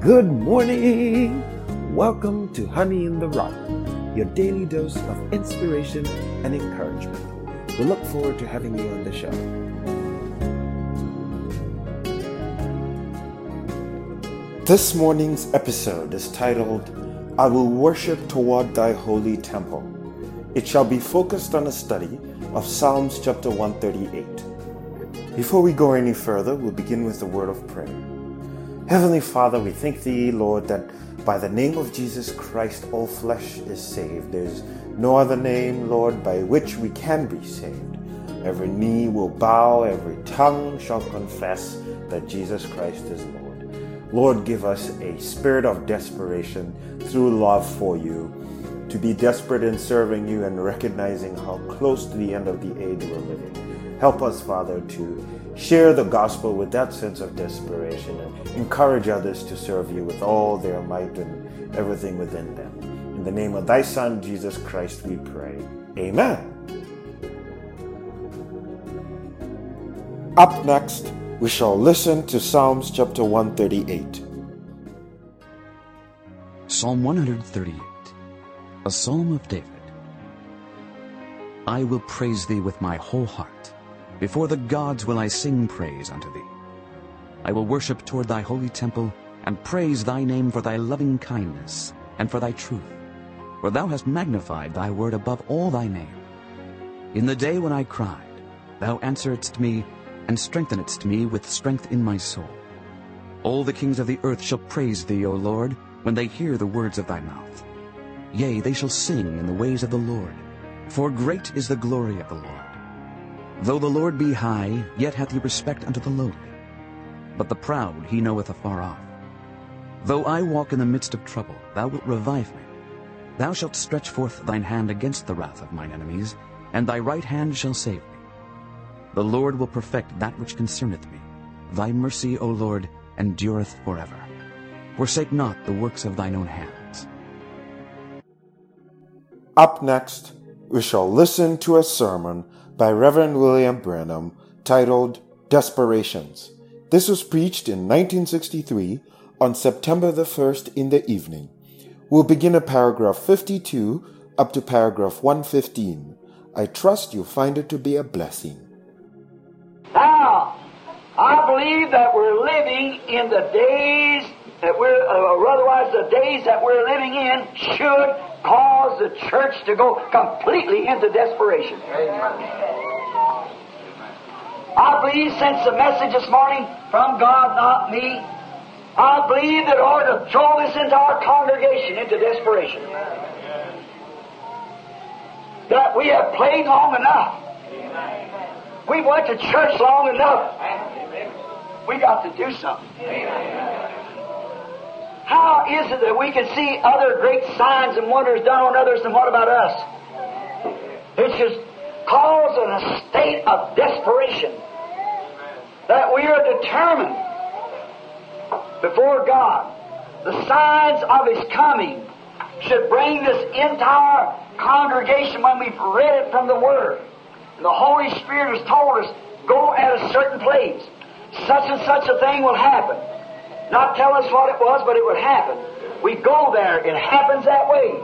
Good morning! Welcome to Honey in the Rock, your daily dose of inspiration and encouragement. We look forward to having you on the show. This morning's episode is titled, I Will Worship Toward Thy Holy Temple. It shall be focused on a study of Psalms chapter 138. Before we go any further, we'll begin with a word of prayer. Heavenly Father, we thank Thee, Lord, that by the name of Jesus Christ all flesh is saved. There's no other name, Lord, by which we can be saved. Every knee will bow, every tongue shall confess that Jesus Christ is Lord. Lord, give us a spirit of desperation through love for you, to be desperate in serving you and recognizing how close to the end of the age we're living. Help us, Father, to share the gospel with that sense of desperation and encourage others to serve you with all their might and everything within them. In the name of thy Son, Jesus Christ, we pray. Amen. Up next, we shall listen to Psalms chapter 138. Psalm 138, a psalm of David. I will praise thee with my whole heart. Before the gods will I sing praise unto thee. I will worship toward thy holy temple, and praise thy name for thy loving kindness, and for thy truth. For thou hast magnified thy word above all thy name. In the day when I cried, thou answeredst me, and strengthenedst me with strength in my soul. All the kings of the earth shall praise thee, O Lord, when they hear the words of thy mouth. Yea, they shall sing in the ways of the Lord, for great is the glory of the Lord. Though the Lord be high, yet hath he respect unto the lowly. But the proud he knoweth afar off. Though I walk in the midst of trouble, thou wilt revive me. Thou shalt stretch forth thine hand against the wrath of mine enemies, and thy right hand shall save me. The Lord will perfect that which concerneth me. Thy mercy, O Lord, endureth forever. Forsake not the works of thine own hands. Up next, we shall listen to a sermon by Reverend William Branham titled Desperations. This was preached in 1963 on September the 1st in the evening. We'll begin at paragraph 52 up to paragraph 115. I trust you'll find it to be a blessing. Now, I believe that we're living in the days that we're, or otherwise the days that we're living in should cause the church to go completely into desperation. I believe since the message this morning from God, not me, I believe that ought to throw this into our congregation into desperation. That we have played long enough. We went to church long enough. We got to do something. How is it that we can see other great signs and wonders done on others, and what about us? It should cause a state of desperation that we are determined before God. The signs of His coming should bring this entire congregation when we've read it from the Word. And the Holy Spirit has told us, go at a certain place. Such and such a thing will happen. Not tell us what it was, but it would happen. We go there. It happens that way.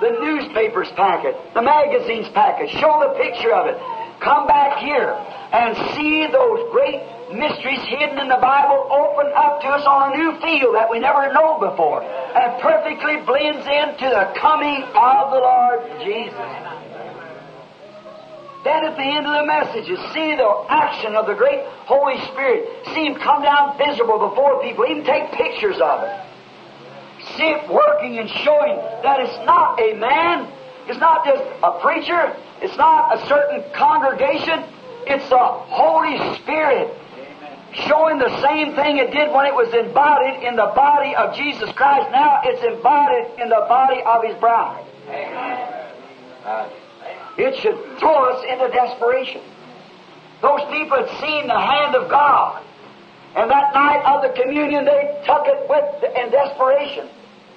The newspapers pack it. The magazines pack it. Show the picture of it. Come back here and see those great mysteries hidden in the Bible open up to us on a new field that we never know before and perfectly blends into the coming of the Lord Jesus. At the end of the message, you see the action of the great Holy Spirit. See Him come down visible before people. Even take pictures of it. See it working and showing that it's not a man. It's not just a preacher. It's not a certain congregation. It's the Holy Spirit showing the same thing it did when it was embodied in the body of Jesus Christ. Now it's embodied in the body of His bride. Amen. It should throw us into desperation. Those people had seen the hand of God. And that night of the communion, they took it with in desperation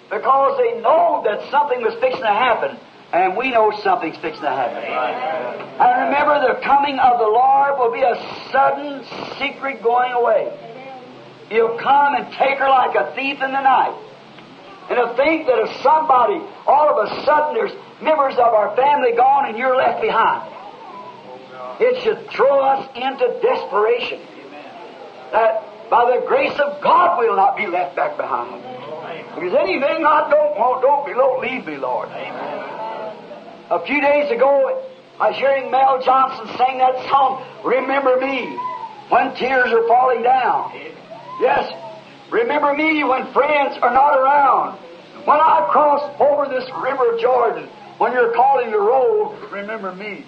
because they know that something was fixing to happen. And we know something's fixing to happen. And remember, the coming of the Lord will be a sudden, secret going away. He'll come and take her like a thief in the night. And to think that if somebody, all of a sudden, there's members of our family gone and you're left behind, it should throw us into desperation. That by the grace of God we'll not be left back behind. Because anything I don't want, don't be, leave me, Lord. A few days ago, I was hearing Mel Johnson sing that song, Remember Me, when tears are falling down. Yes, remember me when friends are not around. When I cross over this river Jordan, when you're calling the roll, remember me.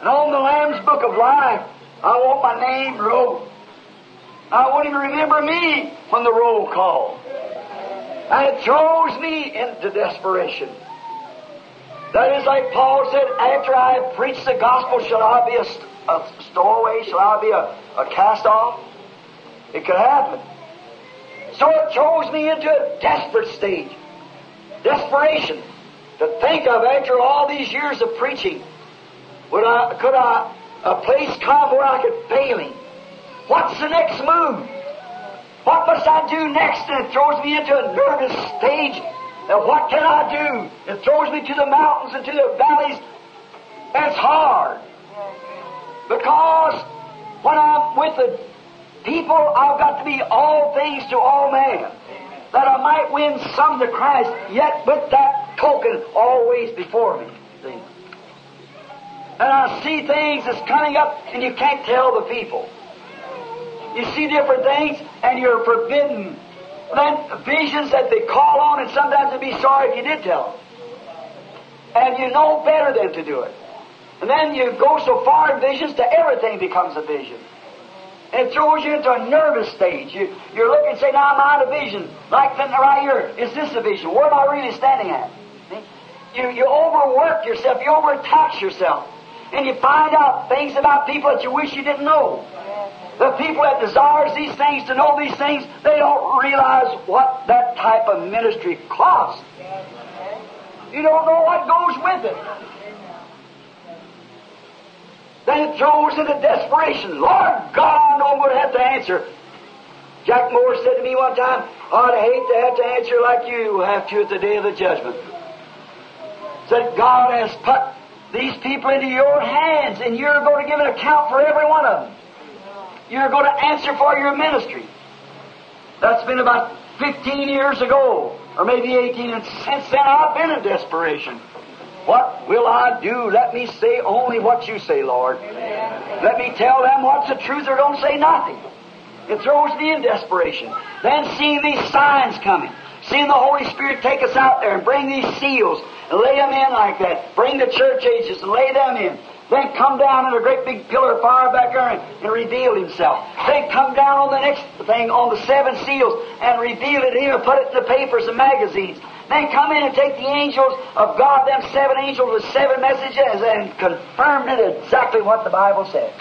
And on the Lamb's Book of Life, I want my name wrote. I want him to remember me when the roll call. And it throws me into desperation. That is like Paul said, after I have preached the gospel, shall I be a, a stowaway? Shall I be a, a cast off? It could happen. So it throws me into a desperate stage. Desperation. To think of after all these years of preaching, would I, could I, a place come where I could fail him? What's the next move? What must I do next? And it throws me into a nervous stage. Now what can I do? It throws me to the mountains and to the valleys. It's hard. Because when I'm with the people, I've got to be all things to all men. That I might win some to Christ, yet with that token always before me. And I see things that's coming up and you can't tell the people. You see different things and you're forbidden. Then visions that they call on and sometimes they'd be sorry if you did tell them. And you know better than to do it. And then you go so far in visions that everything becomes a vision. And it throws you into a nervous stage. You, you're looking and say, now I'm out of vision. Like that right here. Is this a vision? Where am I really standing at? You, you overwork yourself. You overtax yourself. And you find out things about people that you wish you didn't know. The people that desires these things to know these things, they don't realize what that type of ministry costs. You don't know what goes with it. Then it throws into desperation. Lord God, I know I'm going to have to answer. Jack Moore said to me one time, I'd hate to have to answer like you have to at the day of the judgment. Said, God has put these people into your hands, and you're going to give an account for every one of them. You're going to answer for your ministry. That's been about 15 years ago, or maybe 18, and since then I've been in desperation. What will I do? Let me say only what you say, Lord. Let me tell them what's the truth or don't say nothing. It throws me in desperation. Then seeing these signs coming, seeing the Holy Spirit take us out there and bring these seals and lay them in like that, bring the church ages and lay them in. Then come down in a great big pillar of fire back there and, and reveal himself. Then come down on the next thing on the seven seals and reveal it here put it in the papers and magazines. Then come in and take the angels of God, them seven angels with seven messages, and confirm it exactly what the Bible says.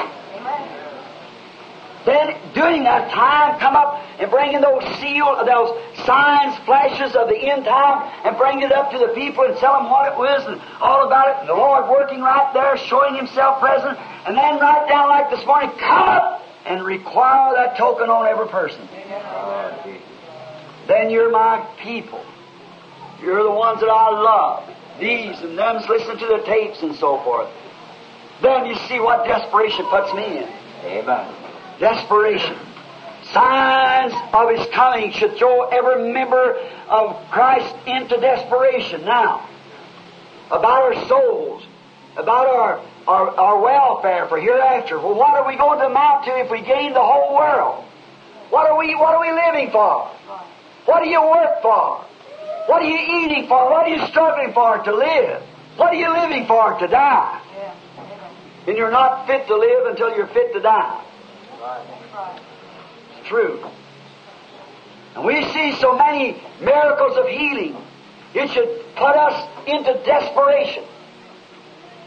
Then, during that time, come up and bring in those seal, those signs, flashes of the end time, and bring it up to the people and tell them what it was and all about it. And the Lord working right there, showing Himself present, and then right down like this morning, come up and require that token on every person. Then you're my people. You're the ones that I love. These and them's listen to the tapes and so forth. Then you see what desperation puts me in. Amen. Desperation. Signs of His coming should throw every member of Christ into desperation. Now, about our souls, about our, our, our welfare for hereafter. Well, what are we going to amount to if we gain the whole world? What are we, what are we living for? What do you work for? What are you eating for? What are you struggling for to live? What are you living for to die? And you're not fit to live until you're fit to die. It's true. And we see so many miracles of healing. It should put us into desperation.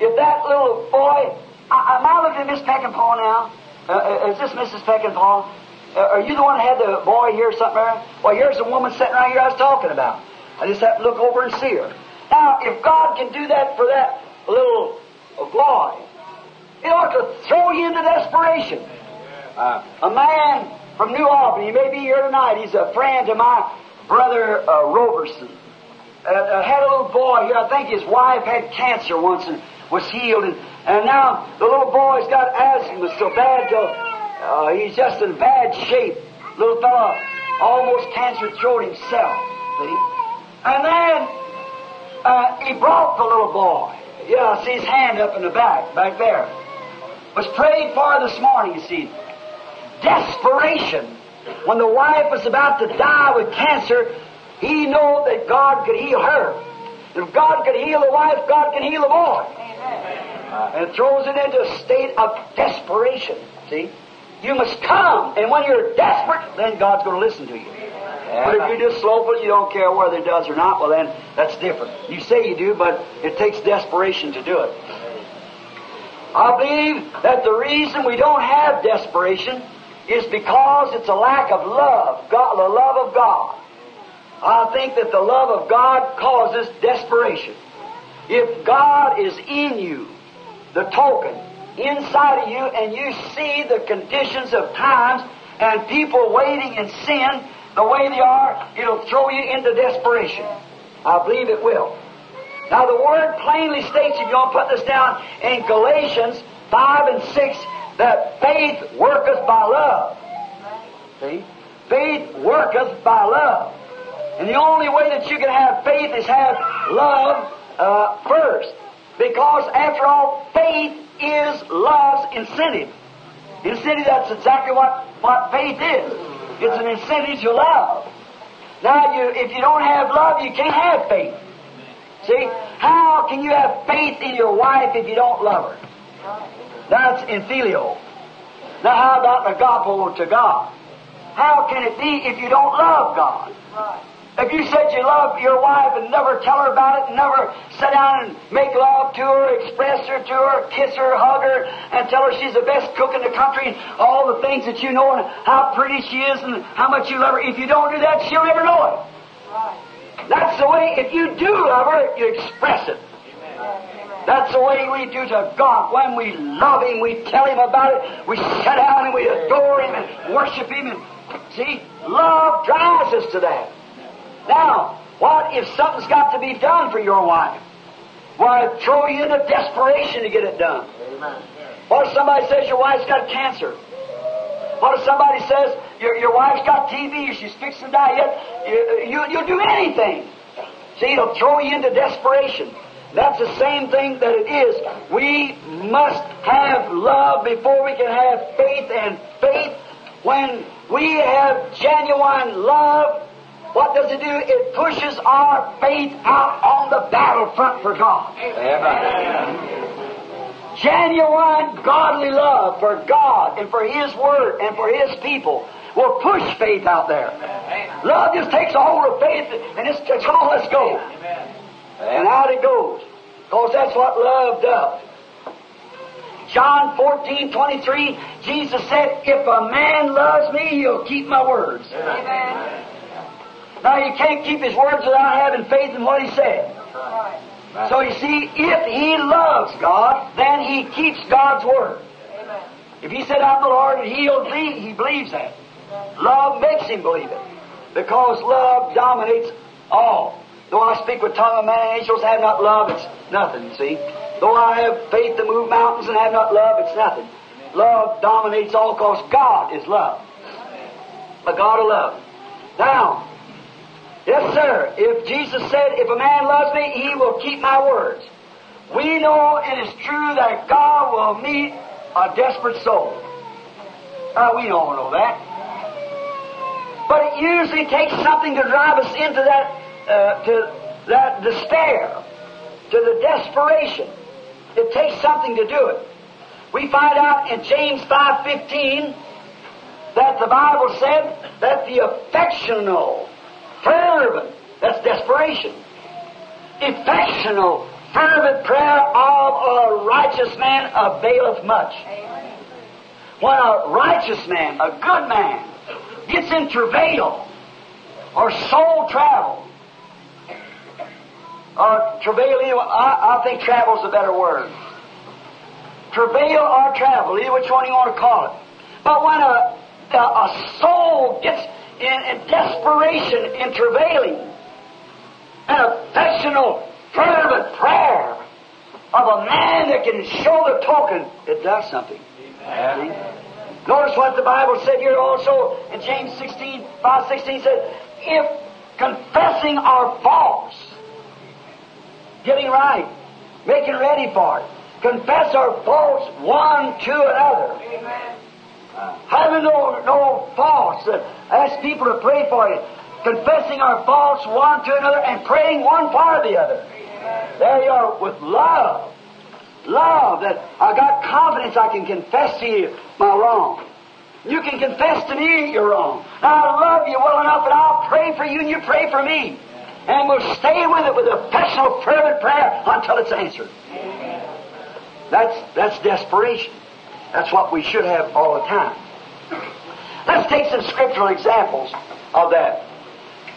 If that little boy, I, am I looking at Miss Peckinpah now? Uh, is this Mrs. Peckinpah? Uh, are you the one that had the boy here somewhere? Well, here's the woman sitting right here I was talking about. I just have to look over and see her. Now, if God can do that for that little boy, it ought to throw you into desperation. Uh, a man from New Albany. He may be here tonight. He's a friend of my brother uh, Roberson. Uh, uh, had a little boy here. I think his wife had cancer once and was healed, and, and now the little boy's got asthma so bad uh, he's just in bad shape. Little fellow almost cancer throat himself. See? And then uh, he brought the little boy. Yeah, I see his hand up in the back, back there. Was prayed for this morning, you see. Desperation. When the wife was about to die with cancer, he knew that God could heal her. If God could heal the wife, God can heal the boy. And it throws it into a state of desperation. See? You must come, and when you're desperate, then God's going to listen to you. But if you're just slowful, you don't care whether it does or not, well then that's different. You say you do, but it takes desperation to do it. I believe that the reason we don't have desperation is because it's a lack of love, God, the love of God. I think that the love of God causes desperation. If God is in you, the token, inside of you, and you see the conditions of times and people waiting in sin the way they are, it'll throw you into desperation. I believe it will. Now the word plainly states, if you want to put this down in Galatians 5 and 6, that faith worketh by love. See? Faith worketh by love. And the only way that you can have faith is have love uh, first. Because after all, faith is love's incentive. Incentive, that's exactly what, what faith is. It's an incentive to love. Now, you, if you don't have love, you can't have faith. See? How can you have faith in your wife if you don't love her? That's in. Now, how about agapo to God? How can it be if you don't love God? If you said you love your wife and never tell her about it, and never sit down and make love to her, express her to her, kiss her, hug her, and tell her she's the best cook in the country, and all the things that you know, and how pretty she is, and how much you love her, if you don't do that, she'll never know it. That's the way, if you do love her, you express it. That's the way we do to God. When we love Him, we tell Him about it, we sit down and we adore Him and worship Him, and see, love drives us to that. Now, what if something's got to be done for your wife? Why, throw you into desperation to get it done. What if somebody says your wife's got cancer? What if somebody says your, your wife's got TB she's fixing to die yet? You, you, you'll do anything. See, it'll throw you into desperation. That's the same thing that it is. We must have love before we can have faith, and faith, when we have genuine love, what does it do? It pushes our faith out on the battlefront for God. Genuine godly love for God and for His Word and for His people will push faith out there. Love just takes a hold of faith and it's, it's come on, let's go. And out it goes. Because that's what love does. John 14, 23, Jesus said, If a man loves me, he'll keep my words. Amen. Now, you can't keep his words without having faith in what he said. So, you see, if he loves God, then he keeps God's word. Amen. If he said, I'm the Lord and thee, he believes that. Love makes him believe it. Because love dominates all. Though I speak with tongue of man and angels, have not love, it's nothing, see. Though I have faith to move mountains and have not love, it's nothing. Love dominates all because God is love. A God of love. Now, yes, sir, if Jesus said, if a man loves me, he will keep my words. We know it is true that God will meet a desperate soul. Uh, we all know that. But it usually takes something to drive us into that, uh, to that despair, to the desperation. It takes something to do it. We find out in James 5.15 that the Bible said that the affectional, fervent, that's desperation, affectional, fervent prayer of a righteous man availeth much. When a righteous man, a good man, gets in travail or soul travel, or travail, I, I think travel's a better word. Travail or travel, either which one you want to call it. But when a uh, a soul gets in, in desperation, in travailing, an affectional, fervent prayer of a man that can show the token, it does something. Notice what the Bible said here also in James 16, 5, 16 says, if confessing our faults, getting right, making ready for it, confess our faults one to another. Having no, no faults, ask people to pray for you, confessing our faults one to another and praying one for the other. There you are with love. Love that I got confidence I can confess to you my wrong. You can confess to me you're wrong. I love you well enough that I'll pray for you and you pray for me. And we'll stay with it with a personal, fervent prayer until it's answered. That's, that's desperation. That's what we should have all the time. Let's take some scriptural examples of that.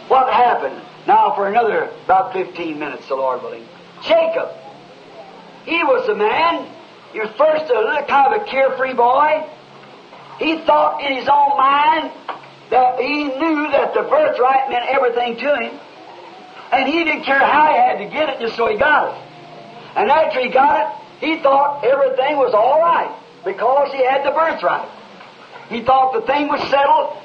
What happened? Now for another about 15 minutes, the Lord willing. Jacob. He was a man. He was first a little kind of a carefree boy. He thought in his own mind that he knew that the birthright meant everything to him. And he didn't care how he had to get it just so he got it. And after he got it, he thought everything was all right because he had the birthright. He thought the thing was settled.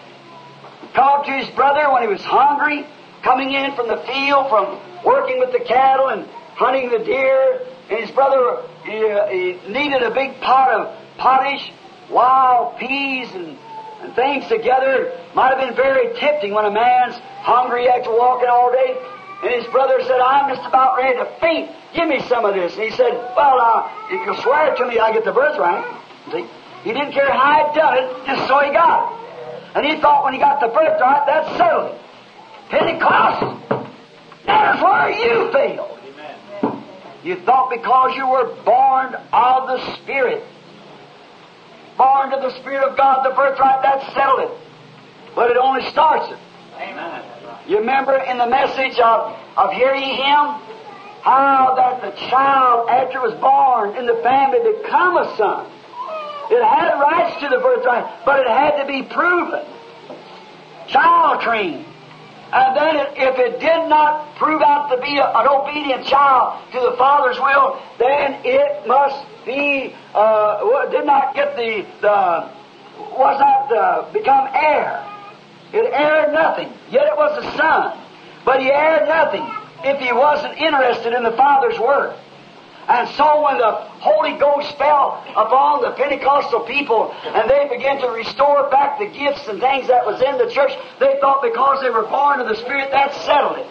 Called to his brother when he was hungry, coming in from the field, from working with the cattle and hunting the deer. And his brother he, uh, he needed a big pot of pottage, wild peas, and, and things together. Might have been very tempting when a man's hungry after walking all day. And his brother said, I'm just about ready to faint. Give me some of this. And he said, Well, uh, if you'll swear to me, I'll get the birthright. See? He didn't care how he'd done it, just so he got it. And he thought when he got the birthright, that settled it. Pentecost, that's where you failed. You thought because you were born of the Spirit, born of the Spirit of God, the birthright, that settled it. But it only starts it. Amen. You remember in the message of, of Hear Ye Him? How that the child, after it was born in the family, become a son. It had rights to the birthright, but it had to be proven. Child trained. And then it, if it did not prove out to be a, an obedient child to the Father's will, then it must be, uh, did not get the, the was not uh, become heir. It heired nothing, yet it was a son. But he heired nothing if he wasn't interested in the Father's work. And so when the Holy Ghost fell upon the Pentecostal people and they began to restore back the gifts and things that was in the church, they thought because they were born of the Spirit, that settled it.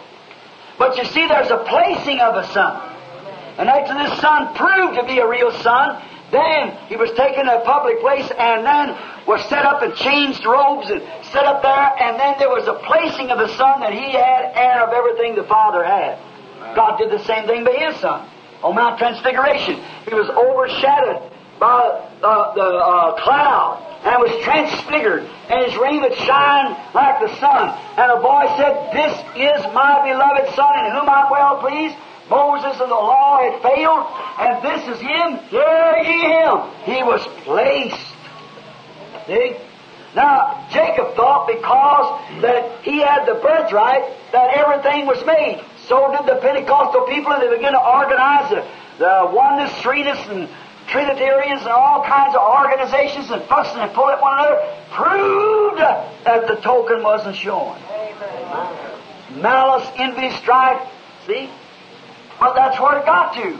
But you see, there's a placing of a son. And after this son proved to be a real son, then he was taken to a public place and then was set up in changed robes and set up there, and then there was a placing of the son that he had heir of everything the Father had. God did the same thing to his son on Mount Transfiguration. He was overshadowed by uh, the uh, cloud and was transfigured, and his raiment shined like the sun. And a voice said, This is my beloved Son, in whom I'm well pleased. Moses and the law had failed, and this is him. Hear ye him. He was placed. See? Now, Jacob thought because that he had the birthright that everything was made. So did the Pentecostal people, and they began to organize the, the oneness, threeness, and Trinitarians, and all kinds of organizations, and fussing and pulling at one another, proved that the token wasn't shown. Malice, envy, strife. See? Well, that's where it got to.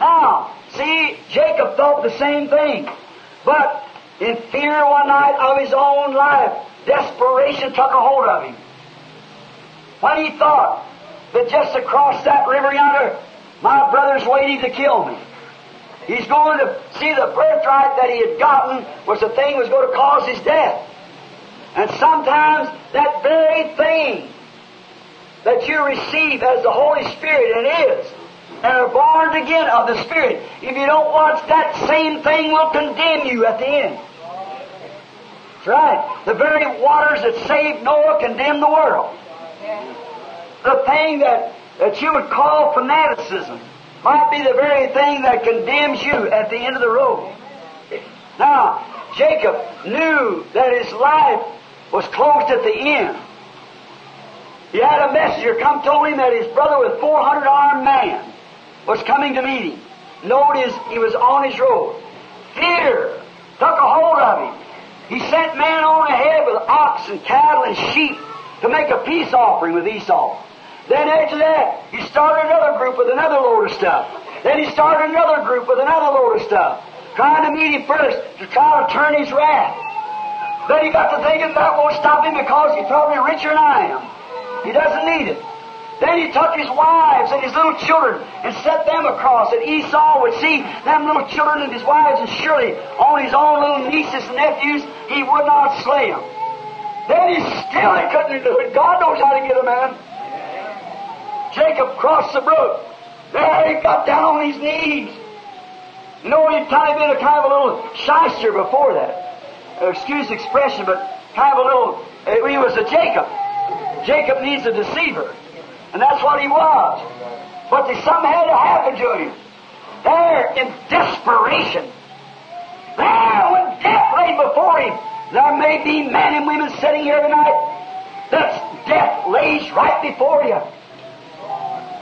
Now, see, Jacob thought the same thing. But in fear one night of his own life, desperation took a hold of him. When he thought that just across that river yonder, my brother's waiting to kill me. He's going to see the birthright that he had gotten was the thing that was going to cause his death. And sometimes that very thing that you receive as the Holy Spirit, and is, and are born again of the Spirit, if you don't watch, that same thing will condemn you at the end. That's right. The very waters that saved Noah condemned the world. The thing that, that you would call fanaticism might be the very thing that condemns you at the end of the road. Now, Jacob knew that his life was closed at the end. He had a messenger come told him that his brother with 400 armed man was coming to meet him. Notice he was on his road. Fear took a hold of him. He sent men on ahead with ox and cattle and sheep to make a peace offering with Esau. Then after that, he started another group with another load of stuff. Then he started another group with another load of stuff, trying to meet him first to try to turn his wrath. Then he got to thinking that won't stop him because he's probably richer than I am. He doesn't need it. Then he took his wives and his little children and set them across, that Esau would see them little children and his wives, and surely on his own little nieces and nephews, he would not slay them. Then he still couldn't do it. God knows how to get a man. Jacob crossed the brook. There he got down on his knees. You know, he'd kind of been a kind of a little shyster before that. Uh, excuse the expression, but kind of a little, uh, he was a Jacob. Jacob needs a deceiver. And that's what he was. But something had to happen to him. There, in desperation. There, when death lay before him, there may be men and women sitting here tonight that death lays right before you.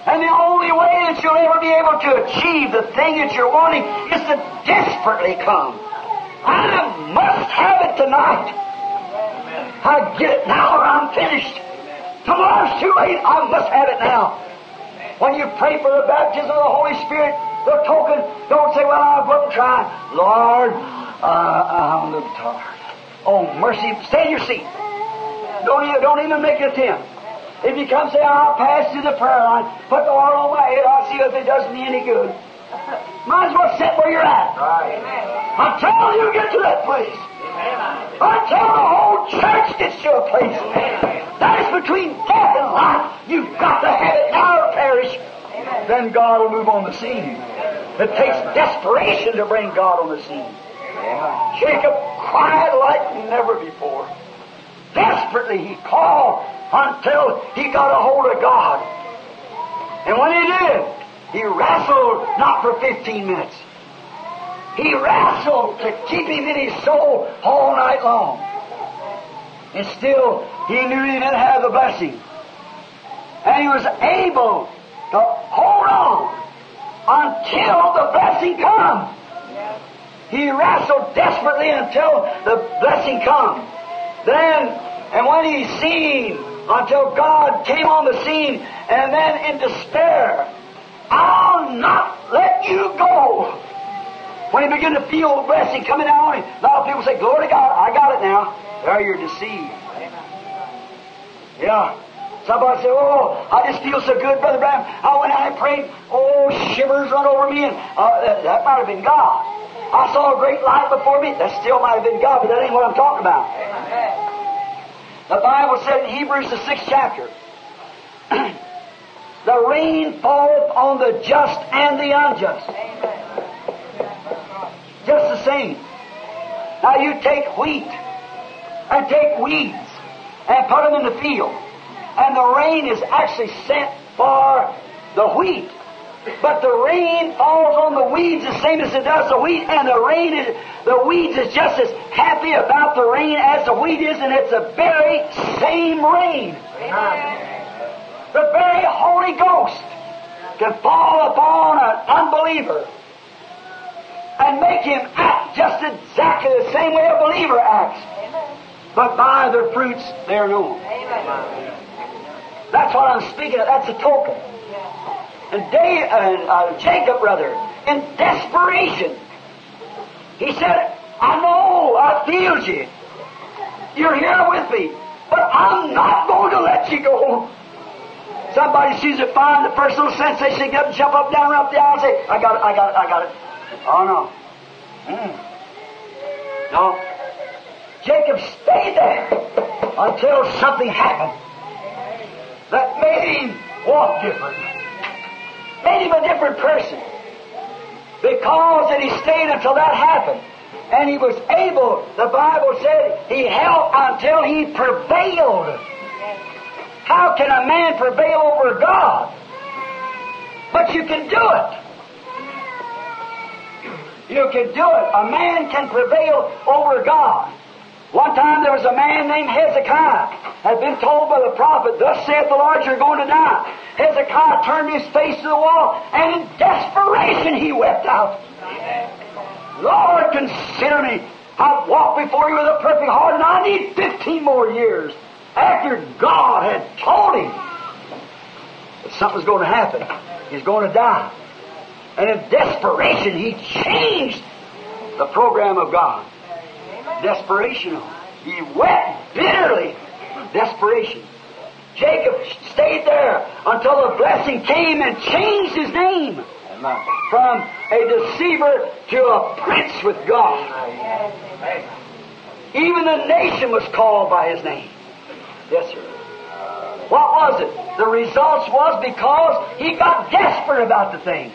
And the only way that you'll ever be able to achieve the thing that you're wanting is to desperately come. I must have it tonight. I get it now or I'm finished. Tomorrow's too late. I must have it now. When you pray for the baptism of the Holy Spirit, the token, don't say, well, I wouldn't try. Lord, uh, I'm a little tired. Oh, mercy. Stay in your seat. Don't even, don't even make an attempt. If you come say, I'll pass through the prayer line, put the oil on my head, I'll see if it does me any good. Might as well sit where you're at. Right. Until you get to that place. Until the whole church gets to a place. That is between death and life. You've got to have it now or perish. Then God will move on the scene. It takes desperation to bring God on the scene. Jacob cried like never before. Desperately he called until he got a hold of God. And when he did, he wrestled not for 15 minutes. He wrestled to keep him in his soul all night long. And still, he knew he didn't have the blessing. And he was able to hold on until the blessing come. He wrestled desperately until the blessing come. Then, and when he seen until God came on the scene, and then in despair, I'll not let you go. When he began to feel the blessing coming down on him, a lot of people say, Glory to God, I got it now. There you're deceived. Yeah. Somebody said, Oh, I just feel so good, Brother Branham. I went out and prayed. Oh, shivers run over me, and uh, that, that might have been God. I saw a great light before me. That still might have been God, but that ain't what I'm talking about. The Bible said in Hebrews, the sixth chapter, the rain falleth on the just and the unjust. Just the same. Now you take wheat and take weeds and put them in the field, and the rain is actually sent for the wheat. But the rain falls on the weeds the same as it does the wheat, and the rain is the weeds is just as happy about the rain as the wheat is, and it's the very same rain. The very Holy Ghost can fall upon an unbeliever and make him act just exactly the same way a believer acts. But by their fruits they're known. That's what I'm speaking of. That's a token. Dave, uh, uh, Jacob, brother, in desperation, he said, I know, I feel you. You're here with me, but I'm not going to let you go. Somebody sees it fine, the first little they get up, jump up, down, up the aisle, and say, I got it, I got it, I got it. Oh, no. Mm. No. Jacob stayed there until something happened that made him walk different made him a different person. Because that he stayed until that happened. And he was able, the Bible said, he held until he prevailed. How can a man prevail over God? But you can do it. You can do it. A man can prevail over God. One time there was a man named Hezekiah, had been told by the prophet, Thus saith the Lord, you're going to die. Hezekiah turned his face to the wall, and in desperation he wept out. Lord, consider me. I've walked before you with a perfect heart, and I need 15 more years. After God had told him that something's going to happen, he's going to die. And in desperation, he changed the program of God. Desperation. He wept bitterly. Desperation. Jacob stayed there until the blessing came and changed his name from a deceiver to a prince with God. Even the nation was called by his name. Yes, sir. What was it? The results was because he got desperate about the thing.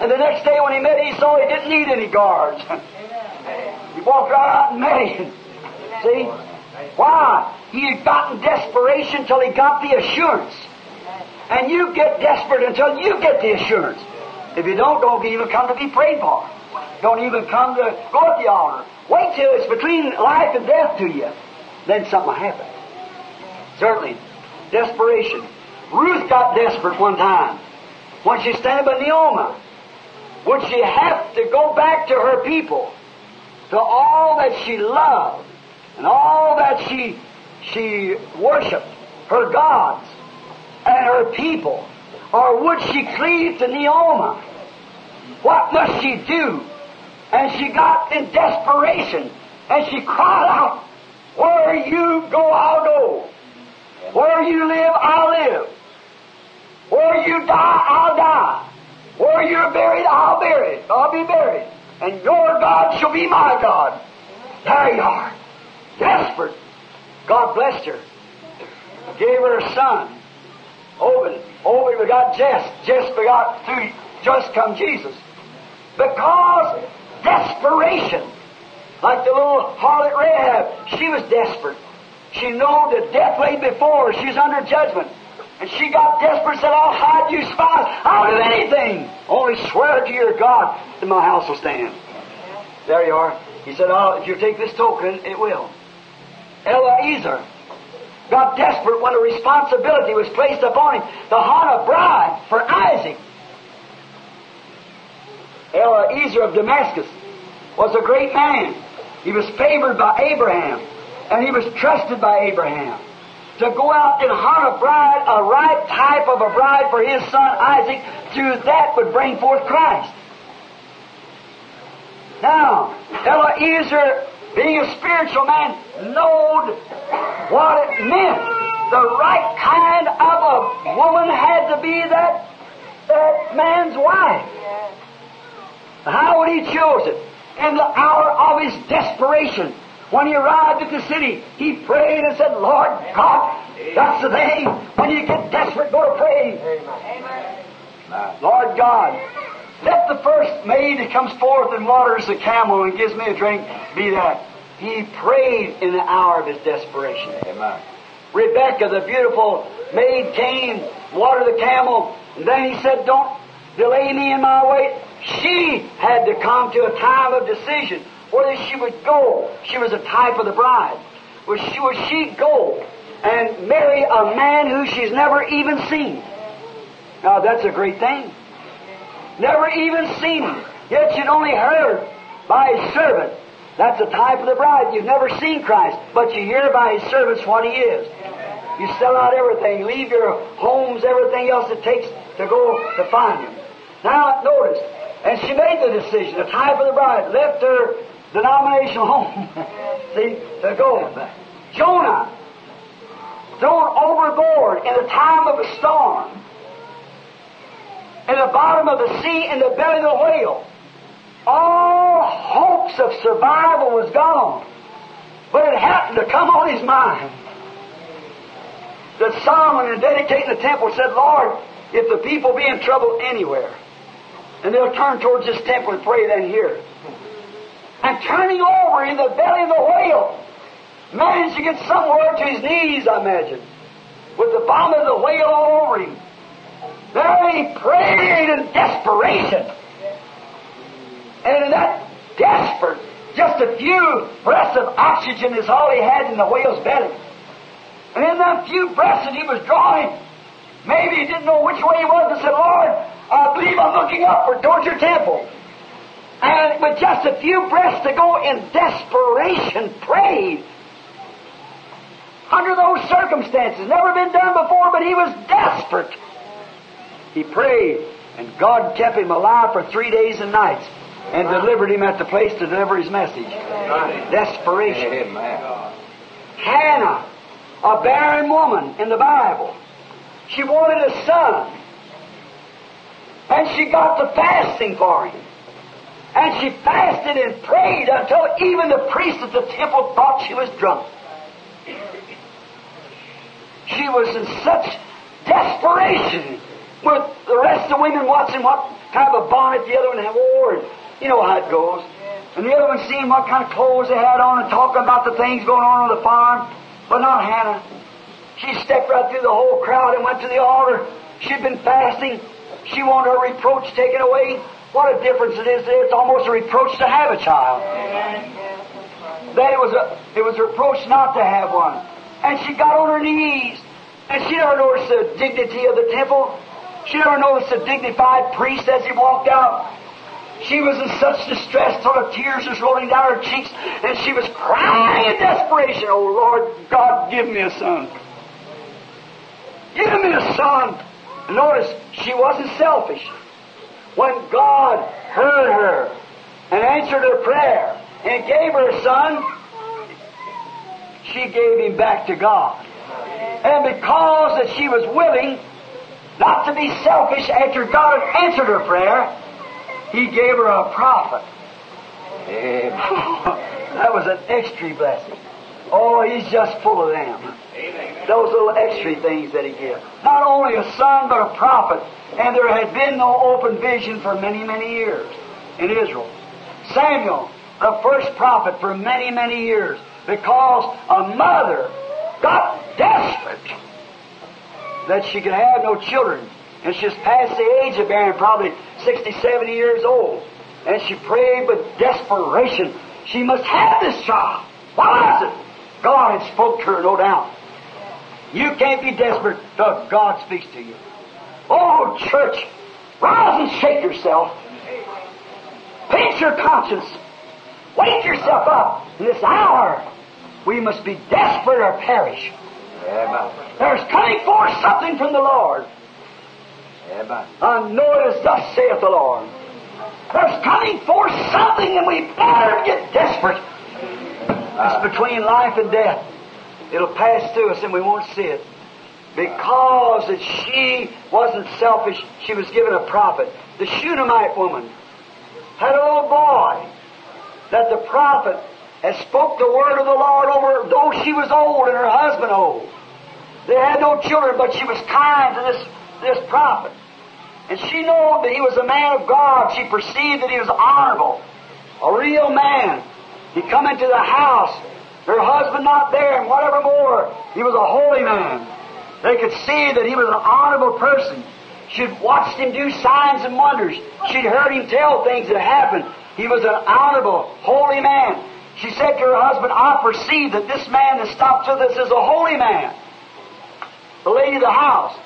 And the next day when he met Esau, he didn't need any guards. walked right out and met him. See? Why? He had gotten desperation till he got the assurance. And you get desperate until you get the assurance. If you don't, don't even come to be prayed for. Don't even come to go at the altar. Wait till it's between life and death to you. Then something will happen. Certainly. Desperation. Ruth got desperate one time when she standing by Naomi would she have to go back to her people, to all that she loved, and all that she she worshipped, her gods and her people, or would she cleave to Naomi? What must she do? And she got in desperation, and she cried out, "Where you go, I'll go. Where you live, I'll live. Where you die, I'll die." Where you're buried, I'll bury. I'll be buried. And your God shall be my God. There you are. Desperate. God blessed her. Gave her a son. Obed. Obed begot Jess. Jess begot through just come Jesus. Because desperation. Like the little harlot Rahab, she was desperate. She knew that death lay before her. She was under judgment. And she got desperate, said, I'll hide you spies. I'll do anything. Only swear to your God that my house will stand. There you are. He said, oh, if you take this token, it will. Eliezer got desperate when a responsibility was placed upon him to hunt a bride for Isaac. Eliezer of Damascus was a great man. He was favored by Abraham, and he was trusted by Abraham to go out and hunt a bride, a right type of a bride for his son Isaac, through that would bring forth Christ. Now, Eliezer, being a spiritual man, knowed what it meant. The right kind of a woman had to be that, that man's wife. How would he choose it? In the hour of his desperation, when he arrived at the city, he prayed and said, Lord God, that's the thing. When you get desperate, go to pray. Amen. Lord God, let the first maid that comes forth and waters the camel and gives me a drink be that. He prayed in the hour of his desperation. Amen. Rebecca, the beautiful maid, came, watered the camel, and then he said, Don't delay me in my way. She had to come to a time of decision whether she would go. She was a type of the bride. Was she, would she go and marry a man who she's never even seen? Now that's a great thing. Never even seen him. Yet she'd only heard by his servant. That's a type of the bride. You've never seen Christ, but you hear by his servants what he is. You sell out everything, leave your homes, everything else it takes to go to find him. Now notice, and she made the decision, the type of the bride, left her denominational home, see, to go. Jonah, thrown overboard in the time of a storm, in the bottom of the sea, in the belly of the whale. All hopes of survival was gone. But it happened to come on his mind that Solomon, in dedicating the temple, said, Lord, if the people be in trouble anywhere, and they'll turn towards this temple and pray then here. And turning over in the belly of the whale, managed to get somewhere to his knees, I imagine, with the bottom of the whale all over him. There he prayed in desperation. And in that desperate, just a few breaths of oxygen is all he had in the whale's belly. And in that few breaths that he was drawing, maybe he didn't know which way he was and said, Lord, I believe I'm looking upward towards your temple. And with just a few breaths to go in desperation, prayed. Under those circumstances, never been done before, but he was desperate. He prayed, and God kept him alive for three days and nights and delivered him at the place to deliver his message. Desperation. Hannah, a barren woman in the Bible, she wanted a son. And she got the fasting for him. And she fasted and prayed until even the priest at the temple thought she was drunk. She was in such desperation with the rest of the women watching what kind of a bonnet the other one had wore. You know how it goes. And the other one seeing what kind of clothes they had on and talking about the things going on on the farm. But not Hannah. She stepped right through the whole crowd and went to the altar. She'd been fasting. She wanted her reproach taken away. What a difference it is. It's almost a reproach to have a child. That it was a it was a reproach not to have one. And she got on her knees. And she never noticed the dignity of the temple. She never noticed the dignified priest as he walked out. She was in such distress till the tears was rolling down her cheeks, and she was crying in desperation, Oh Lord God, give me a son. Give me a son. Notice, she wasn't selfish. When God heard her and answered her prayer and gave her a son, she gave him back to God. And because that she was willing not to be selfish after God had answered her prayer, He gave her a prophet. that was an extra blessing. Oh, He's just full of them. Those little extra things that He gives. Not only a son, but a prophet. And there had been no open vision for many, many years in Israel. Samuel, the first prophet for many, many years, because a mother got desperate that she could have no children. And she's past the age of bearing, probably 60, 70 years old. And she prayed with desperation. She must have this child. Why is it? God had spoke to her, no doubt. You can't be desperate till God speaks to you. Oh, church, rise and shake yourself. Pinch your conscience. Wake yourself up in this hour. We must be desperate or perish. There's coming forth something from the Lord. I know it is thus saith the Lord. There's coming forth something and we better get desperate. It's uh, between life and death. It'll pass through us and we won't see it. Because that she wasn't selfish, she was given a prophet. The Shunammite woman had a little boy that the prophet had spoke the word of the Lord over, though she was old and her husband old. They had no children, but she was kind to this, this prophet. And she knew that he was a man of God. She perceived that he was honorable, a real man. He come into the house, her husband not there, and whatever more, he was a holy man. They could see that he was an honorable person. She'd watched him do signs and wonders. She'd heard him tell things that happened. He was an honorable, holy man. She said to her husband, I perceive that this man that stopped with us is a holy man. The lady of the house.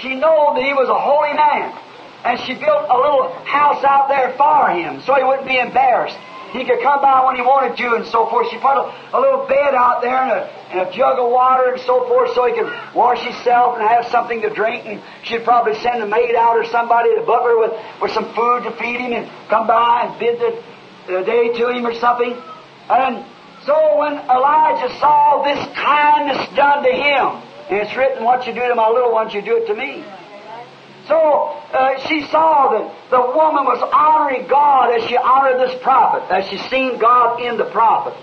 She knew that he was a holy man. And she built a little house out there for him so he wouldn't be embarrassed. He could come by when he wanted to and so forth. She put a, a little bed out there and a, and a jug of water and so forth so he could wash himself and have something to drink. And she'd probably send a maid out or somebody, the butler, with, with some food to feed him and come by and bid the, the day to him or something. And so when Elijah saw this kindness done to him, and it's written, what you do to my little ones, you do it to me. So uh, she saw that the woman was honoring God as she honored this prophet, as she seen God in the prophet.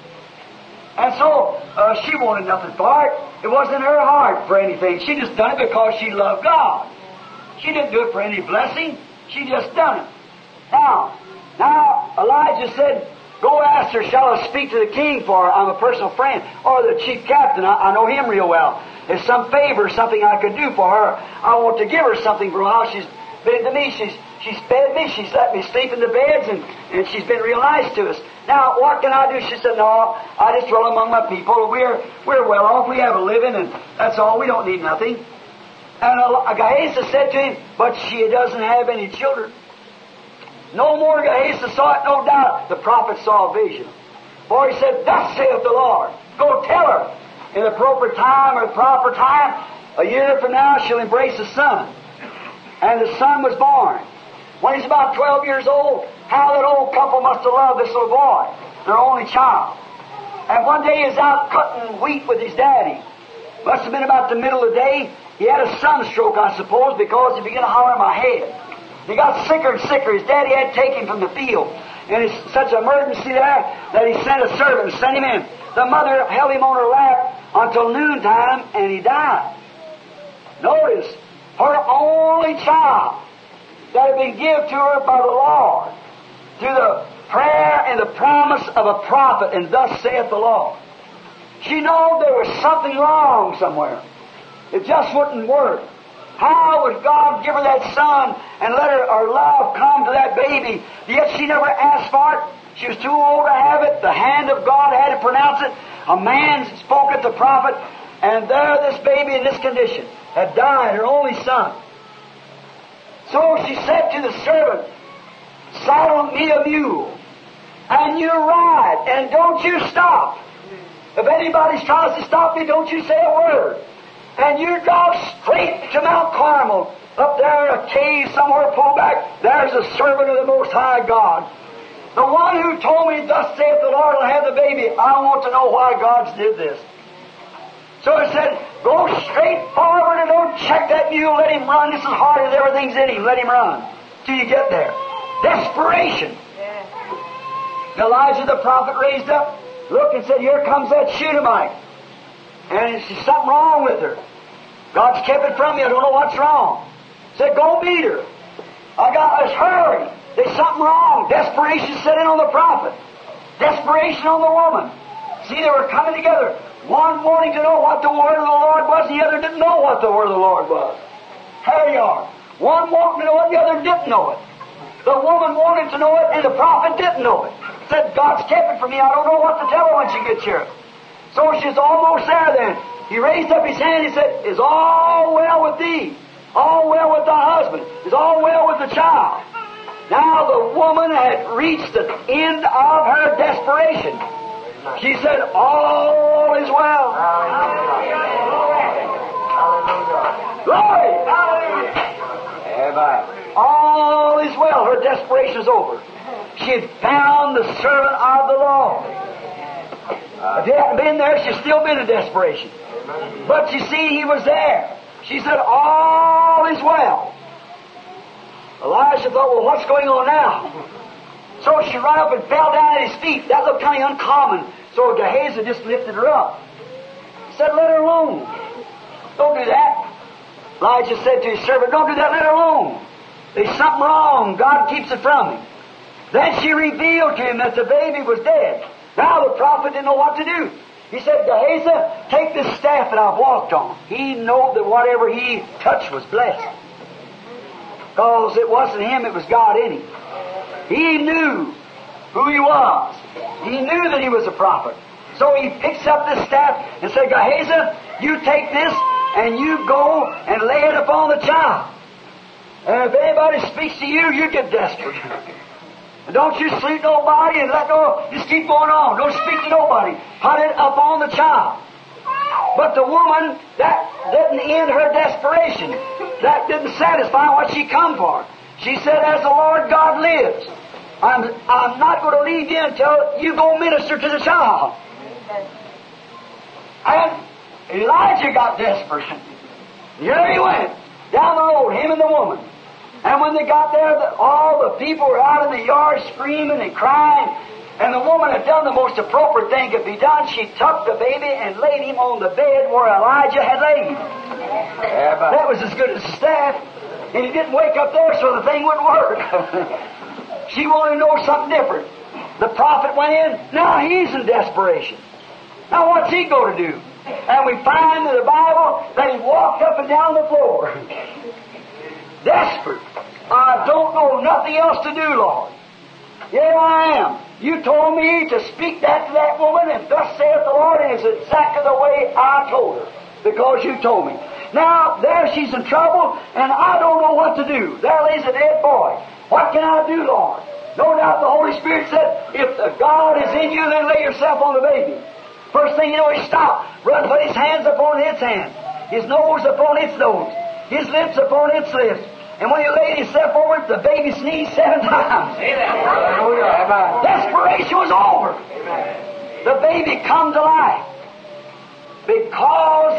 And so uh, she wanted nothing for it. It wasn't in her heart for anything. She just done it because she loved God. She didn't do it for any blessing. She just done it. Now, now Elijah said, Go ask her, shall I speak to the king for her? I'm a personal friend. Or the chief captain, I, I know him real well. If some favor, something I could do for her, I want to give her something for how she's been to me. She's, She's fed me. She's let me sleep in the beds, and, and she's been real nice to us. Now, what can I do? She said, No, I just dwell among my people. We're, we're well off. We have a living, and that's all. We don't need nothing. And Gehazi said to him, But she doesn't have any children. No more Gehazi saw it, no doubt. The prophet saw a vision. For he said, Thus saith the Lord. Go tell her. In the proper time or the proper time, a year from now, she'll embrace a son. And the son was born. When he's about 12 years old, how that old couple must have loved this little boy, their only child. And one day he's out cutting wheat with his daddy. Must have been about the middle of the day. He had a sunstroke, I suppose, because he began to holler in my head. He got sicker and sicker. His daddy had to take him from the field. And it's such an emergency there that he sent a servant sent him in. The mother held him on her lap until noontime, and he died. Notice, her only child that had been given to her by the Lord through the prayer and the promise of a prophet, and thus saith the Lord. She knew there was something wrong somewhere. It just wouldn't work. How would God give her that son and let her, her love come to that baby? Yet she never asked for it. She was too old to have it. The hand of God had to pronounce it. A man spoke at the prophet, and there this baby in this condition had died, her only son. So she said to the servant, Saddle me a mule, and you ride, and don't you stop. If anybody tries to stop me, don't you say a word. And you drive straight to Mount Carmel, up there in a cave somewhere, pull back. There's a servant of the Most High God. The one who told me, Thus saith the Lord, will have the baby. I want to know why God did this. So he said, Go straight forward and don't check that mule. Let him run. This is hard as everything's in him. Let him run till you get there. Desperation. Elijah the prophet raised up, looked and said, Here comes that Shunammite. And there's something wrong with her. God's kept it from me. I don't know what's wrong. Said, Go meet her. I got us hurry. There's something wrong. Desperation set in on the prophet. Desperation on the woman. See, they were coming together. One wanting to know what the word of the Lord was, the other didn't know what the word of the Lord was. Here you are. One wanting to know it, the other didn't know it. The woman wanted to know it, and the prophet didn't know it. Said, God's kept it from me. I don't know what to tell her when she gets here. So she's almost there then. He raised up his hand and said, Is all well with thee? All well with thy husband? Is all well with the child? Now the woman had reached the end of her desperation. She said, All is well. Glory! All is well. Her desperation is over. She had found the servant of the Lord. If he hadn't been there, she'd still been in desperation. But you see, he was there. She said, All is well. Elijah thought, Well, what's going on now? So she ran up and fell down at his feet. That looked kind of uncommon. So Gehazi just lifted her up. Said, Let her alone. Don't do that. Elijah said to his servant, Don't do that, let her alone. There's something wrong. God keeps it from him. Then she revealed to him that the baby was dead. Now the prophet didn't know what to do. He said, Gehazi, take this staff that I've walked on. He knew that whatever he touched was blessed. Because it wasn't him, it was God in him. He knew who he was. He knew that he was a prophet. So he picks up this staff and said, Gehazi, you take this and you go and lay it upon the child. And if anybody speaks to you, you get desperate. And don't you sleep nobody and let no, just keep going on. Don't speak to nobody. Put it up on the child. But the woman, that didn't end her desperation. That didn't satisfy what she come for. She said, as the Lord God lives, I'm, I'm not going to leave you until you go minister to the child. And Elijah got desperate. Here he went, down the road, him and the woman. And when they got there, the, all the people were out in the yard screaming and crying. And the woman had done the most appropriate thing could be done. She tucked the baby and laid him on the bed where Elijah had laid him. That was as good as the staff. And he didn't wake up there, so the thing wouldn't work. she wanted to know something different. The prophet went in. Now he's in desperation. Now what's he going to do? And we find in the Bible that he walked up and down the floor. Desperate. I don't know nothing else to do, Lord. Here I am. You told me to speak that to that woman, and thus saith the Lord, and it's exactly the way I told her, because you told me. Now, there she's in trouble, and I don't know what to do. There lays a dead boy. What can I do, Lord? No doubt the Holy Spirit said, if the God is in you, then lay yourself on the baby. First thing you know, he stopped, run, put his hands upon its hands, his nose upon its nose, his lips upon its lips. And when he laid himself over it, the baby sneezed seven times. Desperation was over. The baby come to life. Because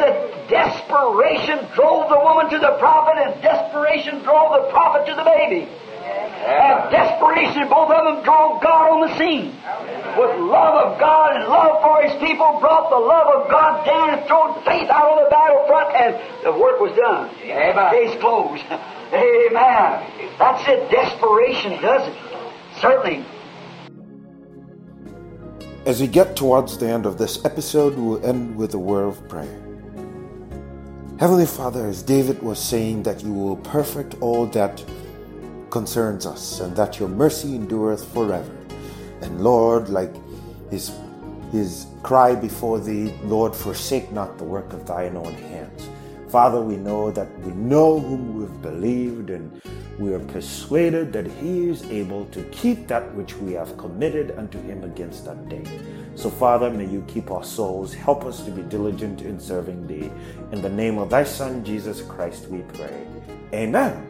desperation drove the woman to the prophet, and desperation drove the prophet to the baby. And desperation, both of them drove God on the scene. With love of God and love for His people, brought the love of God down and threw faith out on the battlefront, and the work was done. Amen. Case closed. Amen. That's it. Desperation does it. Certainly. As we get towards the end of this episode, we'll end with a word of prayer. Heavenly Father, as David was saying, that you will perfect all that concerns us, and that your mercy endureth forever. And Lord, like his his cry before thee, Lord, forsake not the work of thine own hands. Father, we know that we know whom we've believed, and we are persuaded that he is able to keep that which we have committed unto him against that day. So, Father, may you keep our souls. Help us to be diligent in serving thee. In the name of thy Son, Jesus Christ, we pray. Amen.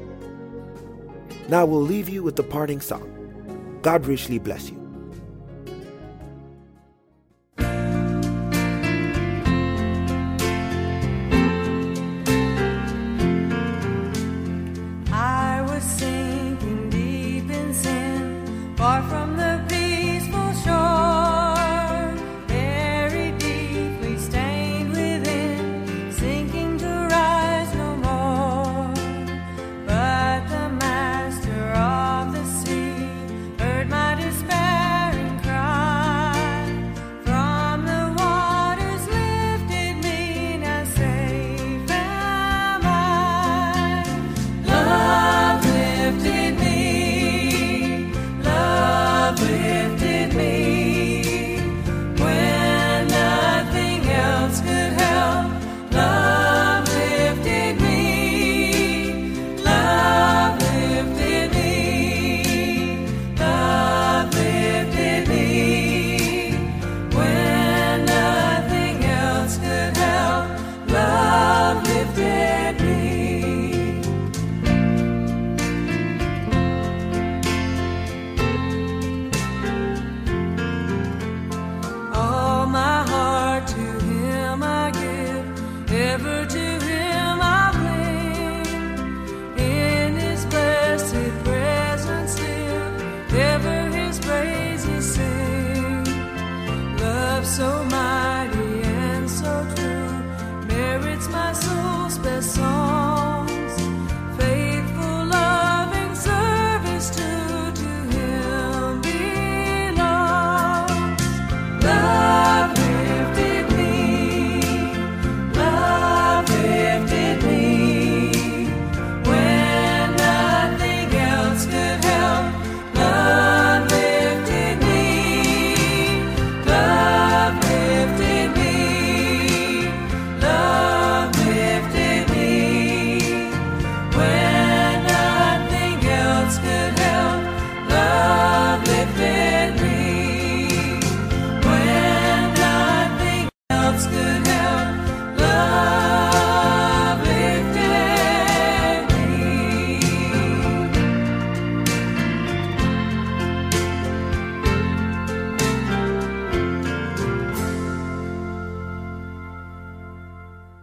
Now we'll leave you with the parting song. God richly bless you.